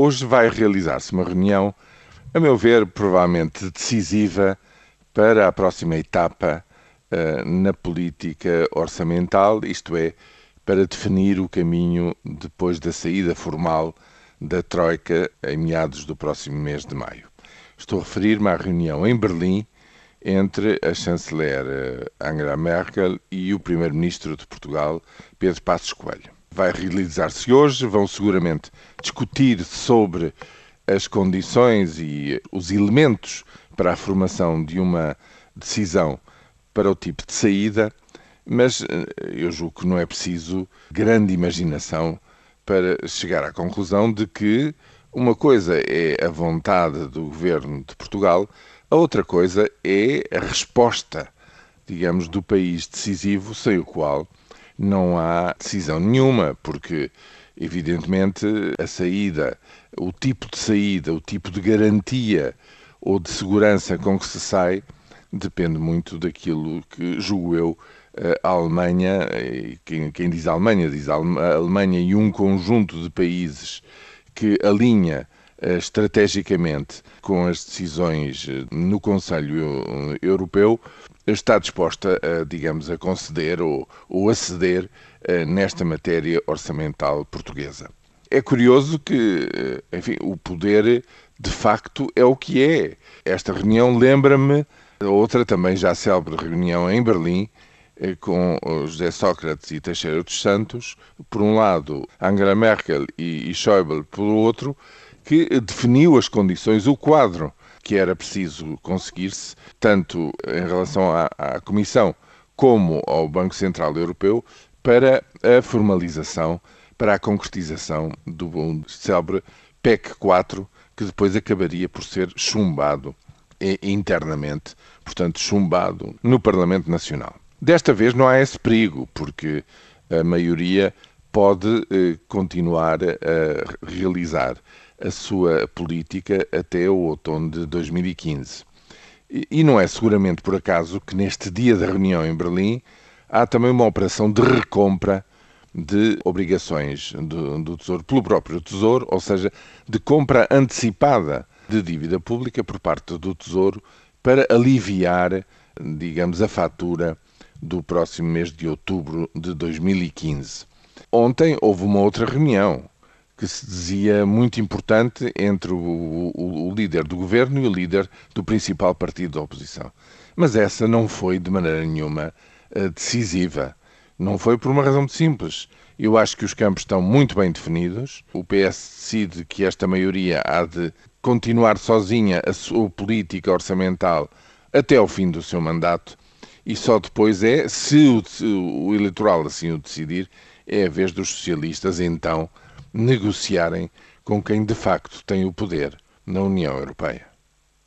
Hoje vai realizar-se uma reunião, a meu ver, provavelmente decisiva para a próxima etapa uh, na política orçamental, isto é, para definir o caminho depois da saída formal da Troika em meados do próximo mês de maio. Estou a referir-me à reunião em Berlim entre a chanceler eh, Angela Merkel e o primeiro-ministro de Portugal, Pedro Passos Coelho. Vai realizar-se hoje, vão seguramente discutir sobre as condições e os elementos para a formação de uma decisão para o tipo de saída, mas eh, eu julgo que não é preciso grande imaginação para chegar à conclusão de que uma coisa é a vontade do governo de Portugal, a outra coisa é a resposta, digamos, do país decisivo, sem o qual não há decisão nenhuma, porque, evidentemente, a saída, o tipo de saída, o tipo de garantia ou de segurança com que se sai, depende muito daquilo que, julgo eu, a Alemanha, quem, quem diz Alemanha, diz Alemanha e um conjunto de países que alinha eh, estrategicamente com as decisões eh, no Conselho Europeu, está disposta a, digamos, a conceder ou, ou a ceder eh, nesta matéria orçamental portuguesa. É curioso que, enfim, o poder de facto é o que é. Esta reunião lembra-me outra também já célebre reunião em Berlim, com José Sócrates e Teixeira dos Santos, por um lado Angela Merkel e Schäuble por outro, que definiu as condições, o quadro que era preciso conseguir-se, tanto em relação à, à Comissão como ao Banco Central Europeu, para a formalização, para a concretização do célebre PEC 4, que depois acabaria por ser chumbado internamente, portanto, chumbado no Parlamento Nacional. Desta vez não há esse perigo, porque a maioria pode eh, continuar a realizar a sua política até o outono de 2015. E não é seguramente por acaso que neste dia da reunião em Berlim há também uma operação de recompra de obrigações do, do, Tesouro pelo próprio Tesouro, ou seja, de compra antecipada de dívida pública por parte do Tesouro para aliviar, digamos, a fatura do próximo mês de outubro de 2015. Ontem houve uma outra reunião que se dizia muito importante entre o, o, o, líder do governo e o líder do principal partido da oposição. Mas essa não foi de maneira nenhuma uh, decisiva. Não foi por uma razão muito simples. Eu acho que os campos estão muito bem definidos. O PS decide que esta maioria há de continuar sozinha a sua política orçamental até ao fim do seu mandato e só depois é, se o, o eleitoral assim o decidir, é a vez dos socialistas então negociarem com quem de facto tem o poder na União Europeia.